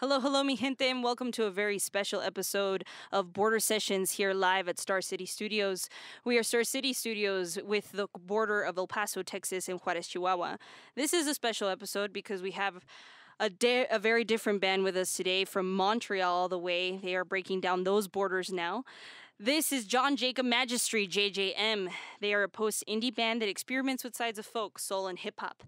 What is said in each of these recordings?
Hello, hello, mi gente, and welcome to a very special episode of Border Sessions here live at Star City Studios. We are Star City Studios with the border of El Paso, Texas, and Juarez, Chihuahua. This is a special episode because we have a, de- a very different band with us today from Montreal all the way. They are breaking down those borders now. This is John Jacob Magistery, JJM. They are a post indie band that experiments with sides of folk, soul, and hip hop.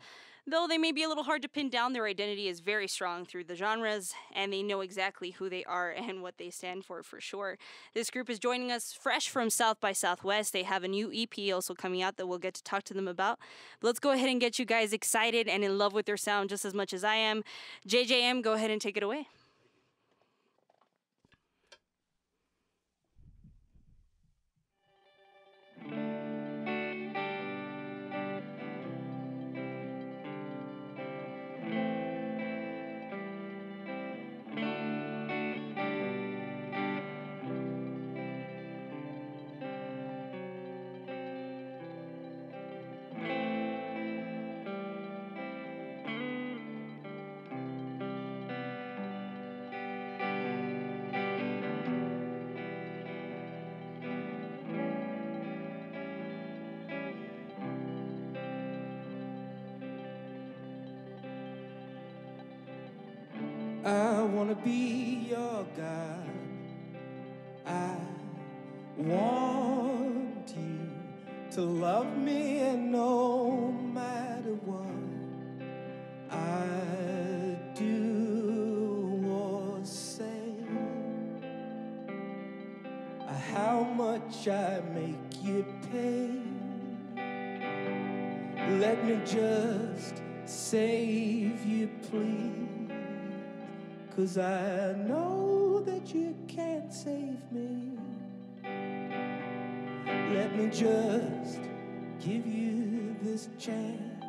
Though they may be a little hard to pin down, their identity is very strong through the genres, and they know exactly who they are and what they stand for for sure. This group is joining us fresh from South by Southwest. They have a new EP also coming out that we'll get to talk to them about. But let's go ahead and get you guys excited and in love with their sound just as much as I am. JJM, go ahead and take it away. Wanna be your God. I want you to love me, and no matter what I do or say, how much I make you pay. Let me just save you, please. Cause I know that you can't save me. Let me just give you this chance.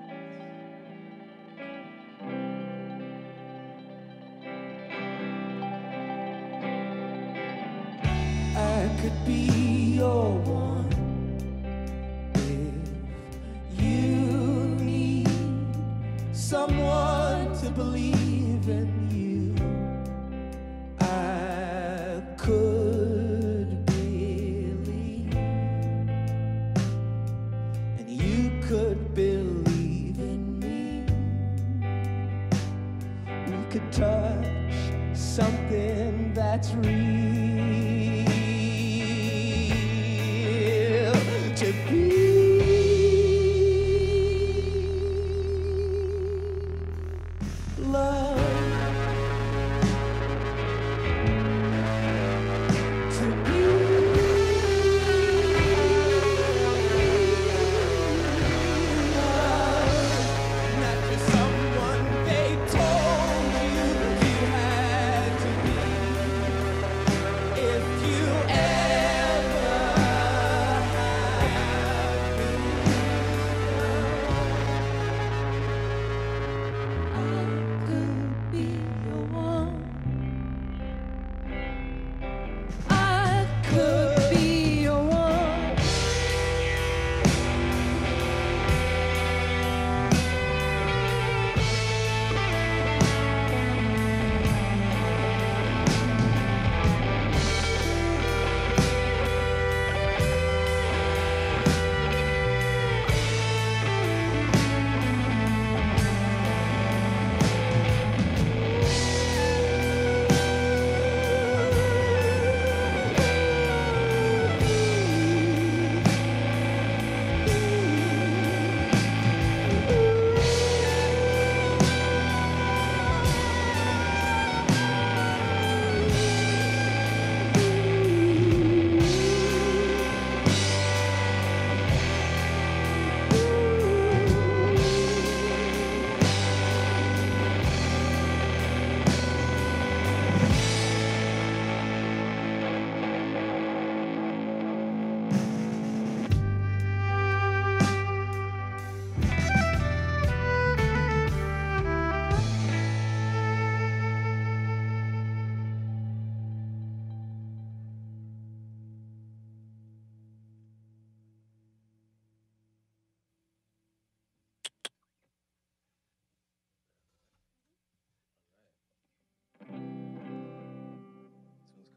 I could be your one if you need someone to believe in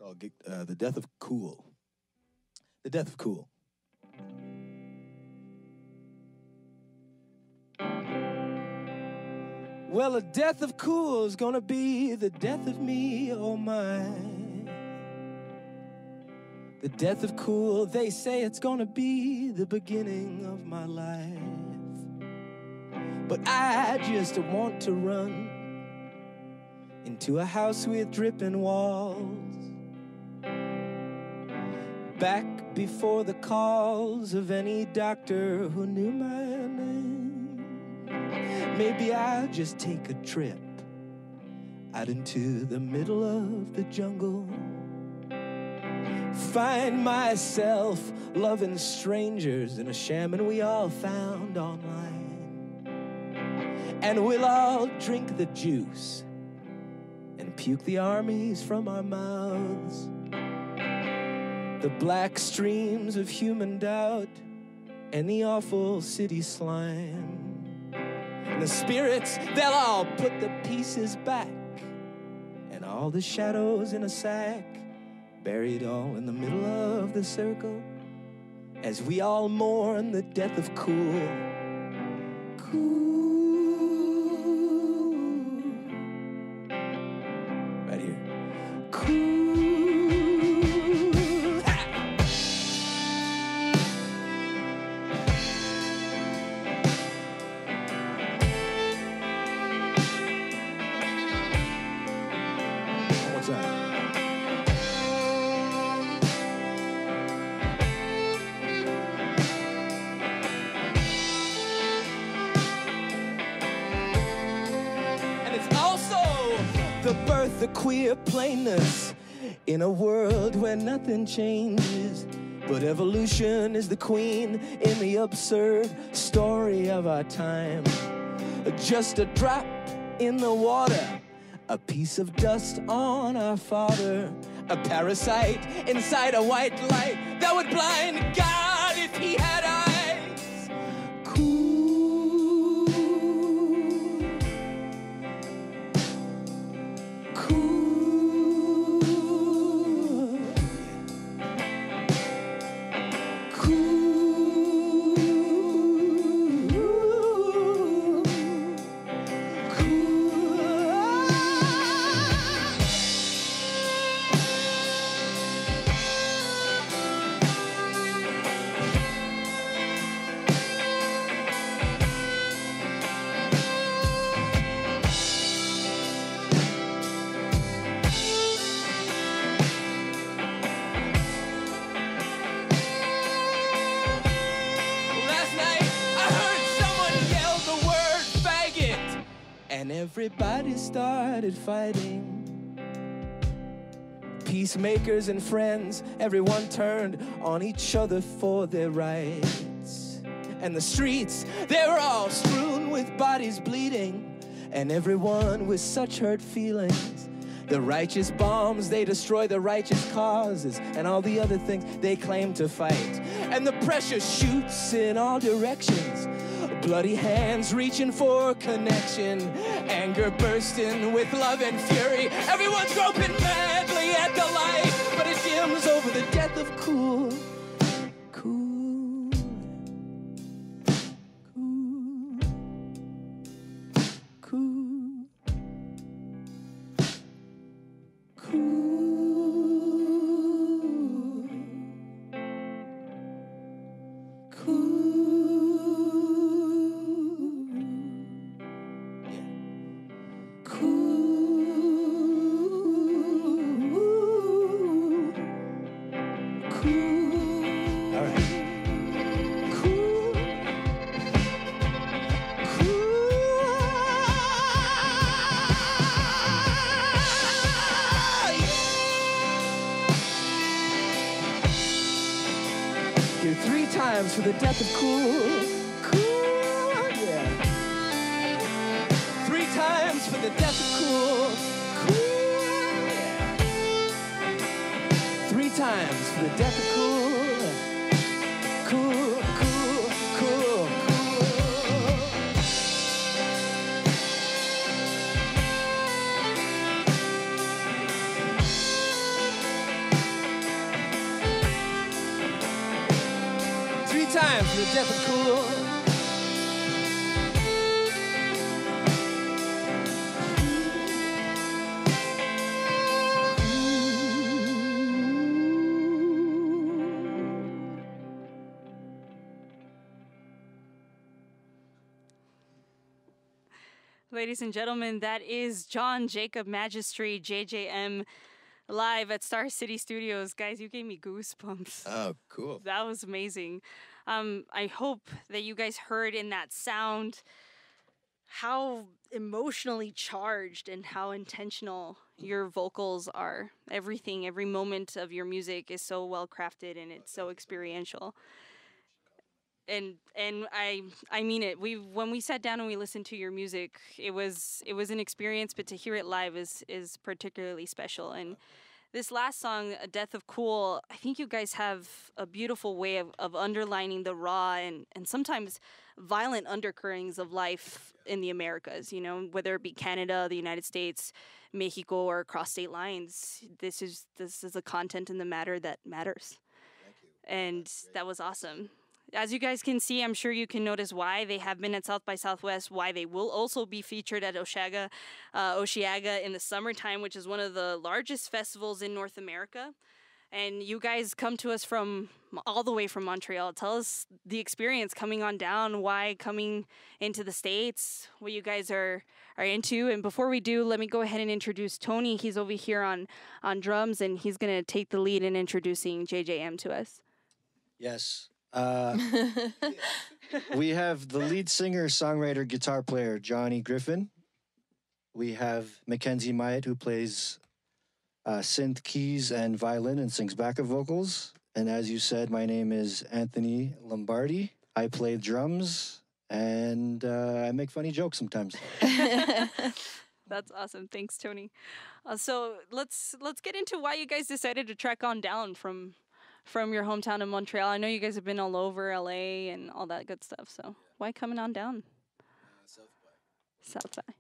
called uh, The Death of Cool. The Death of Cool. Well, the death of cool is gonna be the death of me, oh my. The death of cool, they say it's gonna be the beginning of my life. But I just want to run into a house with dripping walls. Back before the calls of any doctor who knew my name. Maybe I'll just take a trip out into the middle of the jungle. Find myself loving strangers in a shaman we all found online. And we'll all drink the juice and puke the armies from our mouths. The black streams of human doubt and the awful city slime. And the spirits, they'll all put the pieces back and all the shadows in a sack, buried all in the middle of the circle as we all mourn the death of cool. Cool. Nothing changes. But evolution is the queen in the absurd story of our time. Just a drop in the water, a piece of dust on our father, a parasite inside a white light that would blind God if he had started fighting. Peacemakers and friends, everyone turned on each other for their rights. And the streets, they were all strewn with bodies bleeding, and everyone with such hurt feelings. The righteous bombs, they destroy the righteous causes and all the other things they claim to fight. And the pressure shoots in all directions. Bloody hands reaching for connection. Anger bursting with love and fury. Everyone's groping madly at the light, but it dims over the death of cool. Death of. Cool, Ladies and gentlemen, that is John Jacob Magistery, JJM, live at Star City Studios. Guys, you gave me goosebumps. Oh, cool. That was amazing. Um, I hope that you guys heard in that sound how emotionally charged and how intentional your vocals are. Everything, every moment of your music is so well crafted and it's so experiential. And and I I mean it. We when we sat down and we listened to your music, it was it was an experience, but to hear it live is is particularly special. And this last song, Death of Cool, I think you guys have a beautiful way of, of underlining the raw and, and sometimes violent undercurrents of life in the Americas, you know, whether it be Canada, the United States, Mexico, or across state lines. This is this is the content and the matter that matters. And that was awesome. As you guys can see, I'm sure you can notice why they have been at South by Southwest, why they will also be featured at Osheaga, uh, Osheaga in the summertime, which is one of the largest festivals in North America. And you guys come to us from all the way from Montreal. Tell us the experience coming on down, why coming into the States, what you guys are are into. And before we do, let me go ahead and introduce Tony. He's over here on on drums and he's gonna take the lead in introducing JJM to us. Yes. Uh, we have the lead singer, songwriter, guitar player, Johnny Griffin. We have Mackenzie Myatt, who plays uh, synth keys and violin and sings backup vocals. And as you said, my name is Anthony Lombardi. I play drums and uh, I make funny jokes sometimes. That's awesome. Thanks, Tony. Uh, so let's let's get into why you guys decided to trek on down from from your hometown in Montreal. I know you guys have been all over LA and all that good stuff. So why coming on down? South by. South by. And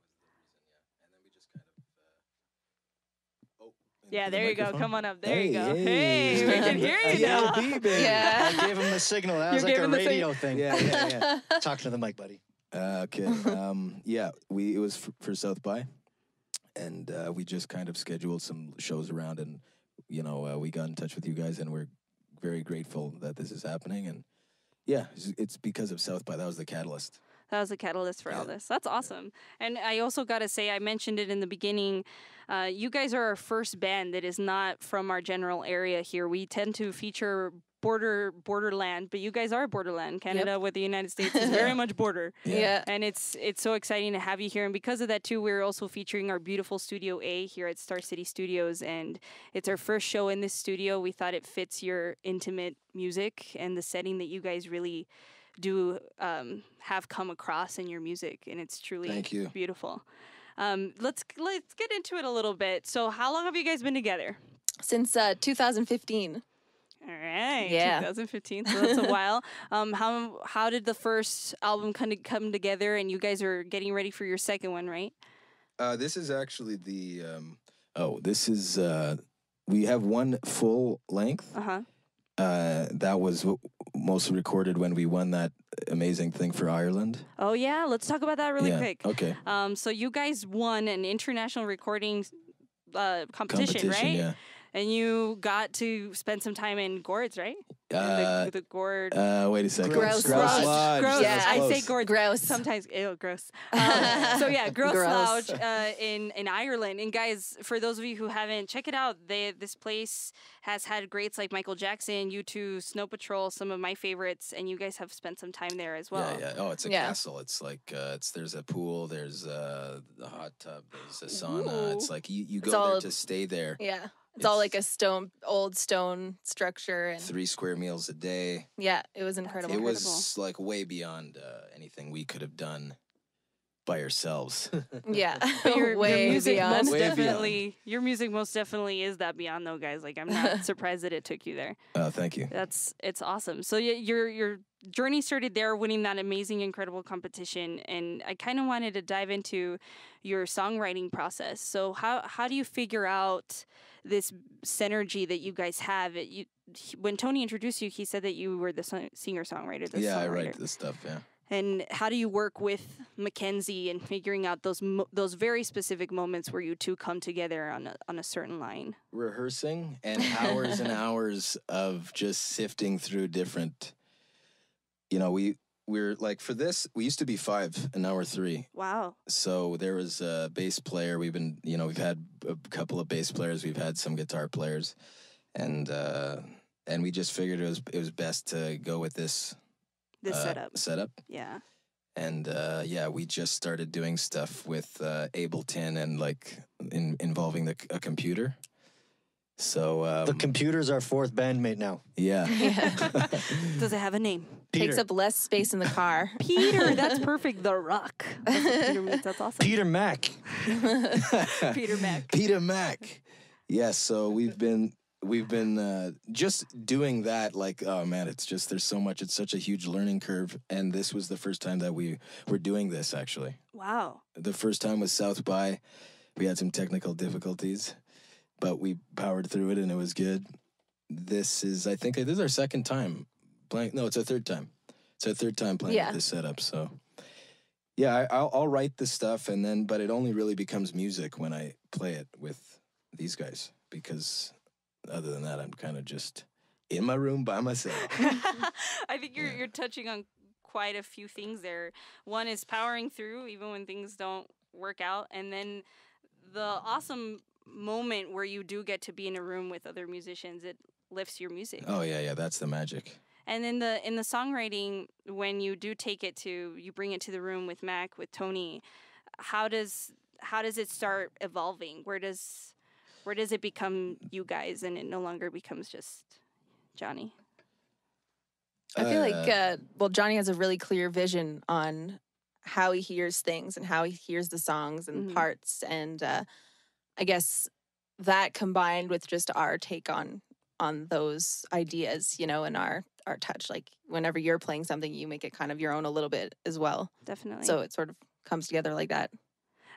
then we just kind of. Uh, oh. Yeah, into the there you go. Come on up. There Hey, you go. hey. Hey, we can hear you now. ALB, baby. Yeah. I gave him the signal. That was You're like a giving the sig- radio thing. Yeah, yeah, yeah. Talk to the mic, buddy. Uh, okay. um, yeah, we it was f- for South by, and uh, we just kind of scheduled some shows around, and you know uh, we got in touch with you guys, and we're very grateful that this is happening, and yeah, it's, it's because of South by. That was the catalyst. That was a catalyst for all this. That's awesome. And I also got to say, I mentioned it in the beginning. Uh, you guys are our first band that is not from our general area here. We tend to feature border borderland, but you guys are borderland. Canada with the United States is very much border. yeah. And it's it's so exciting to have you here, and because of that too, we're also featuring our beautiful Studio A here at Star City Studios, and it's our first show in this studio. We thought it fits your intimate music and the setting that you guys really do um, have come across in your music, and it's truly Thank you. beautiful. Um, let's let's get into it a little bit. So, how long have you guys been together? Since uh, 2015. All right, Yeah. 2015. So that's a while. Um, how how did the first album kind of come together? And you guys are getting ready for your second one, right? Uh, this is actually the. Um, oh, this is. Uh, we have one full length. Uh huh. Uh, that was w- mostly recorded when we won that amazing thing for Ireland. Oh yeah, let's talk about that really yeah. quick. Okay. Um, so you guys won an international recording uh, competition, right? yeah. And you got to spend some time in Gourds, right? Uh, the, the Gourd. uh, wait a second. Gross Grouse Lodge. Lodge. Gross. Yeah. I say Close. Gourds. Gross. Sometimes, ew, gross. Um, so yeah, Gross, Gross. Lodge uh, in in Ireland. And guys, for those of you who haven't, check it out. They this place has had greats like Michael Jackson, U2, Snow Patrol, some of my favorites, and you guys have spent some time there as well. Yeah, yeah. Oh, it's a Yeah. castle. It's like uh, it's there's a pool, there's uh, the hot tub, there's a sauna. It's like you, you It's go there all- to stay there. Yeah. It's, all like a stone, old stone structure. And Three square meals a day. yeah, it was incredible. It incredible. was like way beyond uh, anything we could have done by ourselves. Yeah. But your, Way your music beyond. most Way beyond. definitely your music most definitely is that beyond though guys like i'm not surprised that it took you there oh, thank you. that's it's awesome so yeah, your your journey started there winning that amazing incredible competition and i kind of wanted to dive into your songwriting process so how how do you figure out this synergy that you guys have it, you when tony introduced you he said that you were the singer songwriter the Yeah, I write this stuff. Yeah. And how do you work with Mackenzie and figuring out those mo- those very specific moments where you two come together on a, on a certain line? rehearsing and hours and hours of just sifting through different you know we we're like for this we used to be five and now we're three Wow. so there was a bass player we've been you know we've had a couple of bass players we've had some guitar players and uh and we just figured it was it was best to go with this This uh, setup. setup Yeah. and uh, yeah, we just started doing stuff with uh, Ableton and like in, involving the, c- a computer. So um, the computer's our fourth bandmate now. yeah, Yeah. Does it have a name? Peter. Takes up less space in the car. Peter. That's perfect. The Rock. That's Peter means. That's awesome. Peter Mack. Peter Mac. Peter Mac. Yes, so we've been we've been uh, just doing that. Like, oh man, it's just there's so much. It's such a huge learning curve, and this was the first time that we were doing this. Actually, Wow. the first time was South by. We had some technical difficulties, but we powered through it and it was good. This is, I think, this is our second time playing. No, it's our third time. It's our third time playing Yeah. with this setup. So, yeah, I, I'll, I'll write the stuff and then, but it only really becomes music when I play it with these guys because other than that, I'm kind of just in my room by myself. I think you're Yeah. you're touching on quite a few things there. One is powering through even when things don't work out, and then the awesome moment where you do get to be in a room with other musicians. It lifts your music. oh yeah, yeah, that's the magic. And in the in the songwriting, when you do take it to you bring it to the room with Mac with Tony, how does how does it start evolving? Where does where does it become you guys and it no longer becomes just Johnny? I feel like, Uh, uh, well, Johnny has a really clear vision on how he hears things and how he hears the songs and Mhm. parts. And uh, I guess that combined with just our take on on those ideas, you know, and our our touch. Like whenever you're playing something, you make it kind of your own a little bit as well. Definitely. So it sort of comes together like that.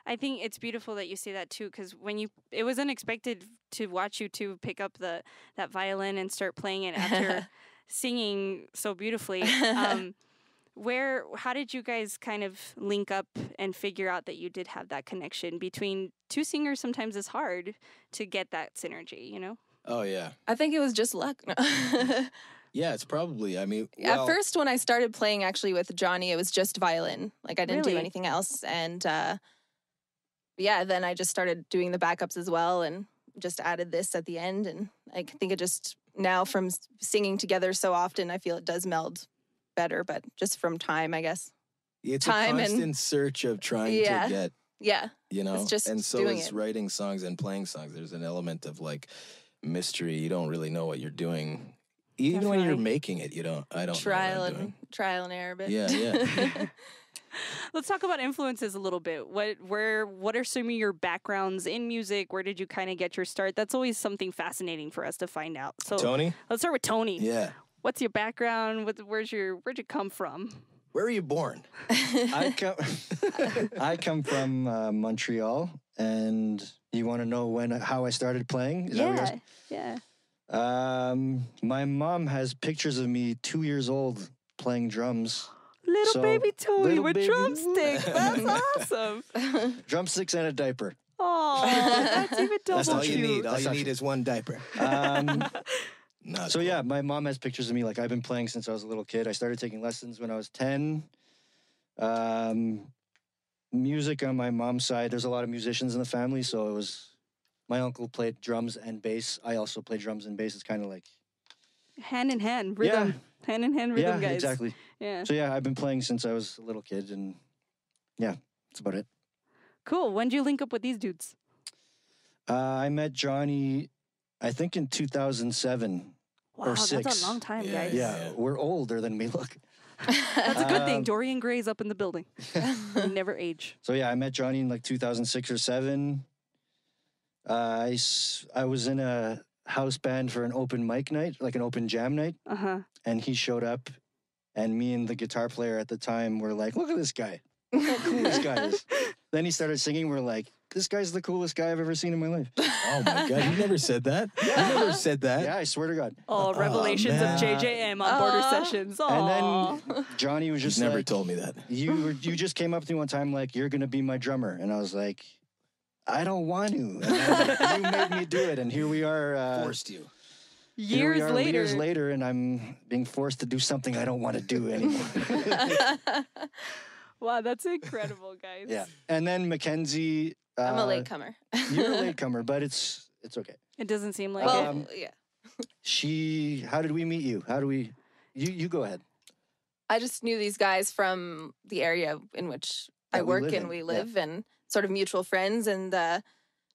I think it's beautiful that you say that too, because when you, it was unexpected to watch you two pick up the that violin and start playing it after singing so beautifully. Um, where, how did you guys kind of link up and figure out that you did have that connection between two singers? Sometimes it's hard to get that synergy, you know. Oh yeah, I think it was just luck. yeah. It's probably. I mean, At first, when I started playing actually with Johnny, it was just violin. Like I didn't do anything else. And uh, yeah, then I just started doing the backups as well and just added this at the end. And I think it just now from singing together so often, I feel it does meld better, but just from time, I guess. it's time a and- constant search of trying Yeah. to get Yeah. you know just and so doing is it. writing songs and playing songs there's an element of like mystery you don't really know what you're doing even when you're making it you don't i don't trial know what I'm and doing. trial and error a bit. Yeah, yeah. Let's talk about influences a little bit. What, where, what are some of your backgrounds in music? Where did you kind of get your start? That's always something fascinating for us to find out. So tony let's start with Tony. yeah What's your background? What, where's your, where'd you come from? where are you born I come, I come from uh, Montreal, and you want to know when how I started playing? Is that what you're yeah, yeah. Um, my mom has pictures of me two years old playing drums, Little So, baby Tony little with baby- drumsticks. That's awesome. drumsticks and a diaper. Oh, that's even double that's all cute. you need all That's you actually- need is one diaper Um, Not so cool. yeah, my mom has pictures of me. Like I've been playing since I was a little kid. I started taking lessons when I was ten. Um, music on my mom's side. There's a lot of musicians in the family, so it was. My uncle played drums and bass. I also play drums and bass. It's kind of like Hand in hand, rhythm. yeah. Hand in hand rhythm, yeah, guys. exactly. Yeah. So yeah, I've been playing since I was a little kid, and yeah, that's about it. Cool. When did you link up with these dudes? Uh, I met Johnny, I think in 2007. Wow, Or that's a long time, Yeah, guys. Yeah, Yeah. we're older than we look. That's a good thing. Um, Dorian Gray's up in the building. You never age. So yeah, I met Johnny in like 2006 or seven. Uh, I s- I was in a house band for an open mic night, like an open jam night, Uh huh. and he showed up, and me and the guitar player at the time were like, "Look at this guy! Look how cool this guy is." Then he started singing. We're like, "This guy's the coolest guy I've ever seen in my life." Oh my god, you never said that. You never said that. Yeah, I swear to God. Oh, revelations of man. JJM on Border Aw. Sessions. And then Johnny was He's just never like, told me that. you were, you just came up to me one time like you're gonna be my drummer, and I was like, I don't want to. And I was like, you made me do it, and here we are. Uh, Forced you. Here we years are later. years later, and I'm being forced to do something I don't want to do anymore. Wow, that's incredible, guys. yeah, and then Mackenzie. Uh, I'm a latecomer. You're a latecomer, but it's it's okay. It doesn't seem like well, it. Um, yeah. She. How did we meet you? How do we? You you go ahead. I just knew these guys from the area in which I That we work live and in, we yeah. live, and sort of mutual friends. And uh,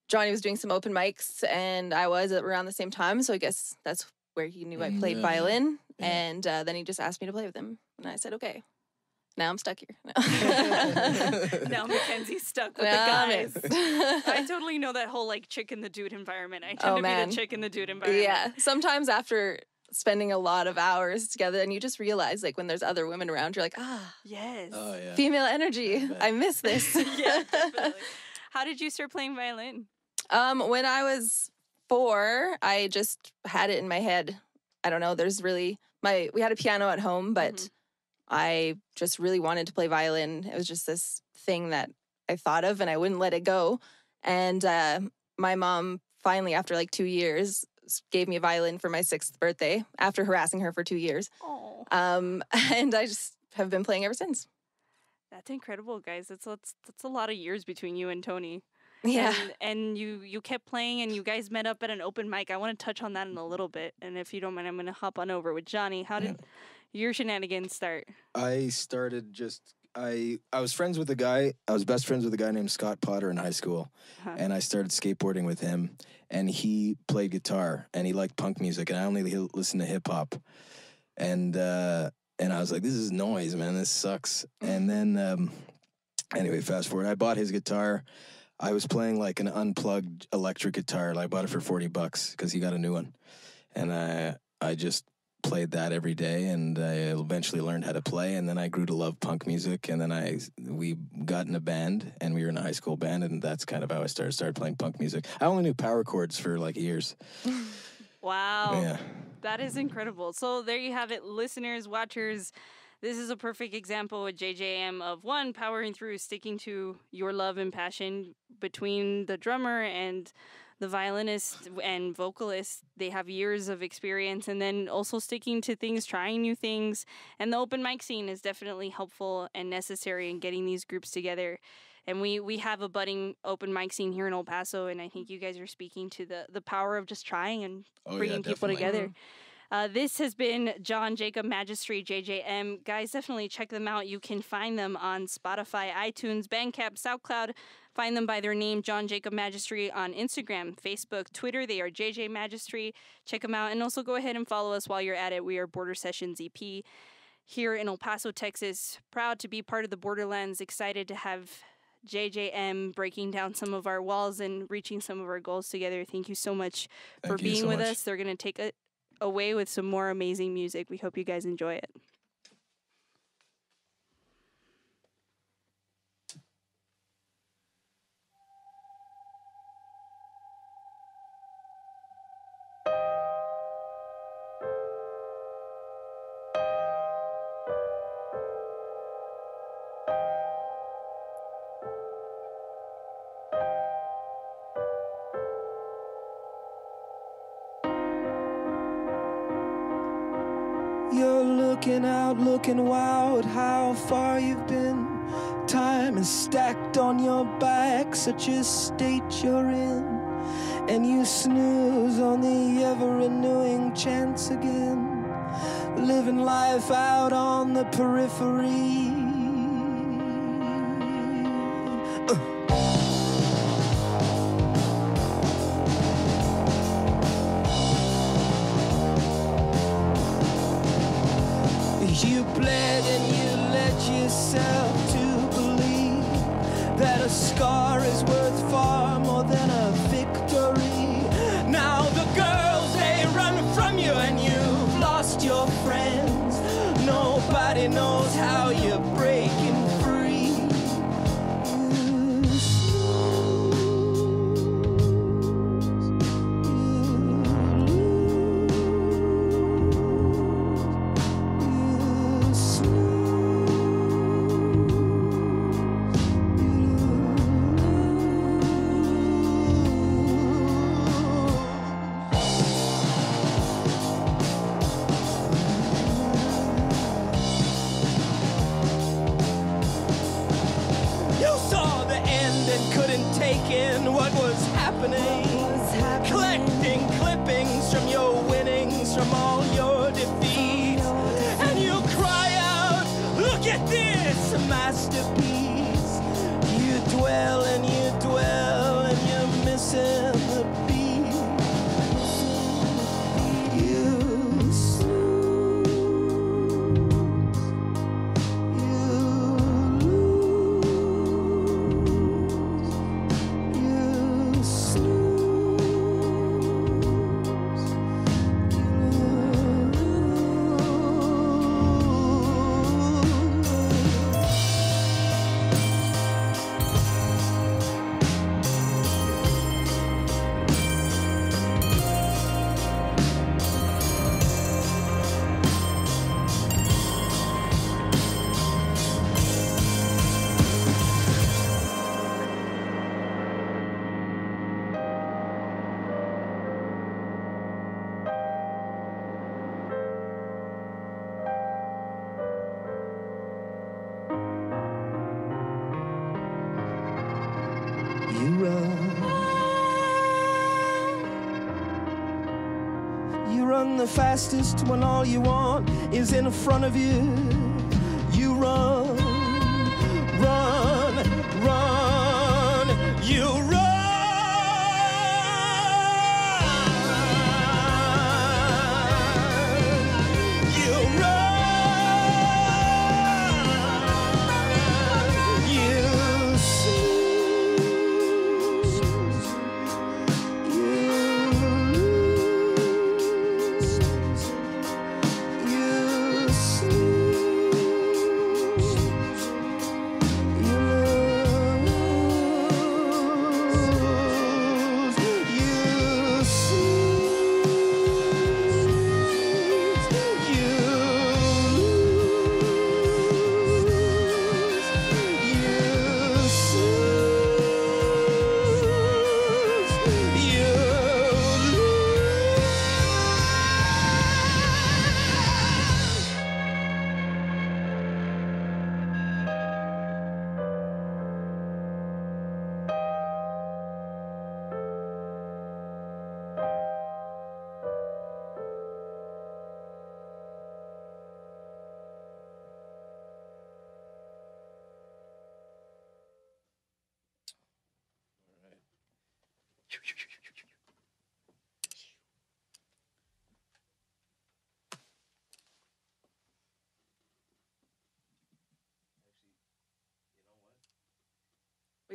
Johnny was doing some open mics, and I was around the same time. So I guess that's where he knew I Mm, played yeah. violin. Yeah. And uh, then he just asked me to play with him, and I said, "Okay." Now I'm stuck here. now Mackenzie's stuck with Now the guys. I totally know that whole like chick in the dude environment. I tend Oh, to man. be the chick in the dude environment. Yeah. Sometimes after spending a lot of hours together, and you just realize, like, when there's other women around, you're like, ah, Yes. Oh yeah. female energy. I. I miss this. yeah, definitely. How did you start playing violin? Um, when I was four, I just had it in my head. I don't know. There's really my we had a piano at home, but Mhm. I just really wanted to play violin. It was just this thing that I thought of, and I wouldn't let it go. And uh, my mom finally, after like two years, gave me a violin for my sixth birthday after harassing her for two years. Um, and I just have been playing ever since. that's incredible, guys. That's that's that's a lot of years between you and Tony. Yeah. And, and you you kept playing, and you guys met up at an open mic. I want to touch on that in a little bit, and if you don't mind, I'm going to hop on over with Johnny. How did your shenanigans start? I started just I I was friends with a guy. I was best friends with a guy named Scott Potter in high school, Huh. and I started skateboarding with him. And he played guitar, and he liked punk music, and I only li- listened to hip hop. And uh, and I was like, this is noise, man. This sucks. And then um, anyway, fast forward. I bought his guitar. I was playing like an unplugged electric guitar. I bought it for forty bucks because he got a new one, and I I just played that every day and I eventually learned how to play and then I grew to love punk music and then I we got in a band and we were in a high school band and that's kind of how I started started playing punk music. I only knew power chords for like years. Wow. Yeah. That is incredible. So there you have it, listeners, watchers. This is a perfect example with JJM of one powering through, sticking to your love and passion between the drummer and the violinist and vocalist. They have years of experience, and then also sticking to things, trying new things. And the open mic scene is definitely helpful and necessary in getting these groups together. And we we have a budding open mic scene here in El Paso, and I think you guys are speaking to the the power of just trying and Oh bringing yeah, people definitely. together. Mm-hmm. Uh, this has been John Jacob Magistery, JJM. Guys, definitely check them out. You can find them on Spotify, iTunes, Bandcamp, SoundCloud. Find them by their name, John Jacob Magistery, on Instagram, Facebook, Twitter. They are JJ Magistery. Check them out. And also go ahead and follow us while you're at it. We are Border Sessions EP here in El Paso, Texas. Proud to be part of the Borderlands. Excited to have JJM breaking down some of our walls and reaching some of our goals together. Thank you so much for Thank you being so with much. us. They're going to take it away with some more amazing music. We hope you guys enjoy it. Looking wild, how far you've been. Time is stacked on your back, such a state you're in. And you snooze on the ever renewing chance again. Living life out on the periphery. the fastest when all you want is in front of you.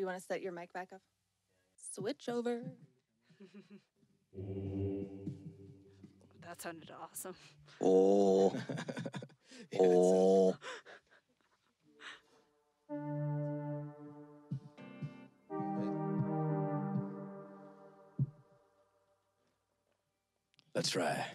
you want to set your mic back up? Switch over. that sounded awesome. Oh. oh. Let's try.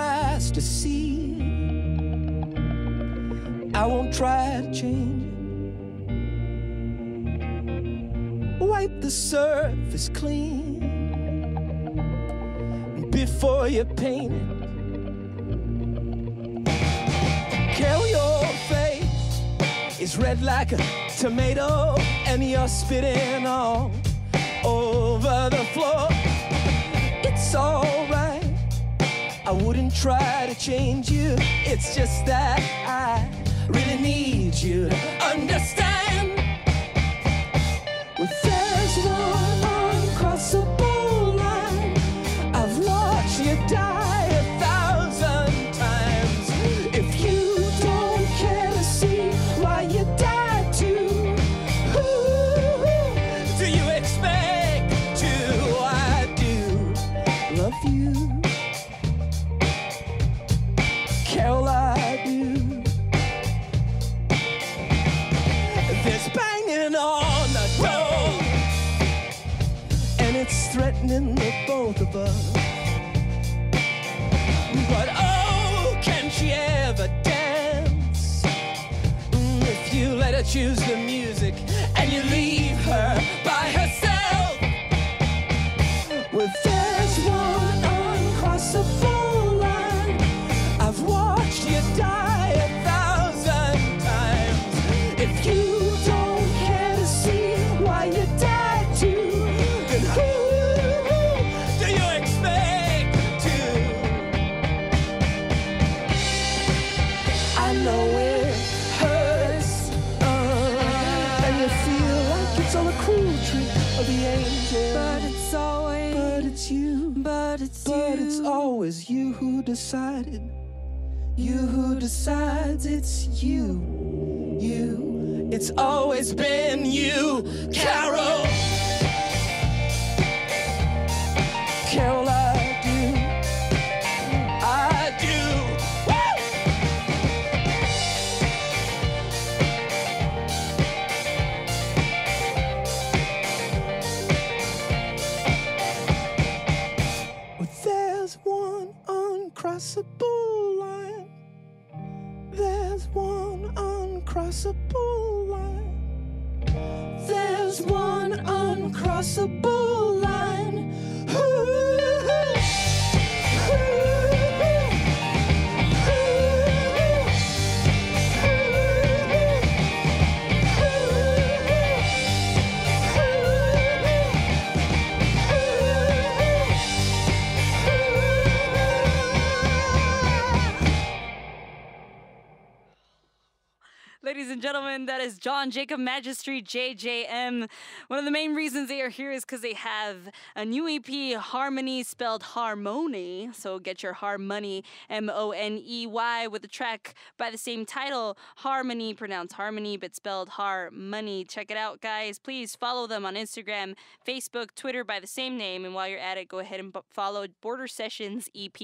eyes to see. I won't try to change it. Wipe the surface clean before you paint it. Kill your face is red like a tomato, and you're spitting all over the floor. It's all I wouldn't try to change you. It's just that I really need you to understand. Well, there's one it's threatening the both of us. But oh, can she ever dance? Mm, If you let her choose the music and you leave her by herself. Decided. You who decides it's you. You. It's always been you, Carol. job. John Jacob Magistery, JJM. One of the main reasons they are here is because they have a new EP, Harmony, spelled Harmony. So get your Harmony, M O N E Y, with a track by the same title, Harmony, pronounced Harmony, but spelled Harmony. Check it out, guys. Please follow them on Instagram, Facebook, Twitter by the same name. And while you're at it, go ahead and follow Border Sessions EP.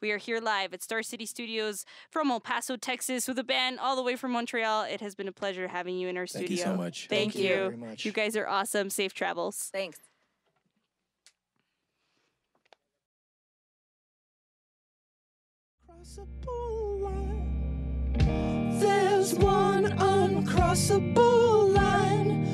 We are here live at Star City Studios from El Paso, Texas, with a band all the way from Montreal. It has been a pleasure having you in our Thank studio. you so much. Thank, Thank you you. very much. You guys are awesome. Safe travels. Thanks. Uncrossable line. There's one uncrossable line.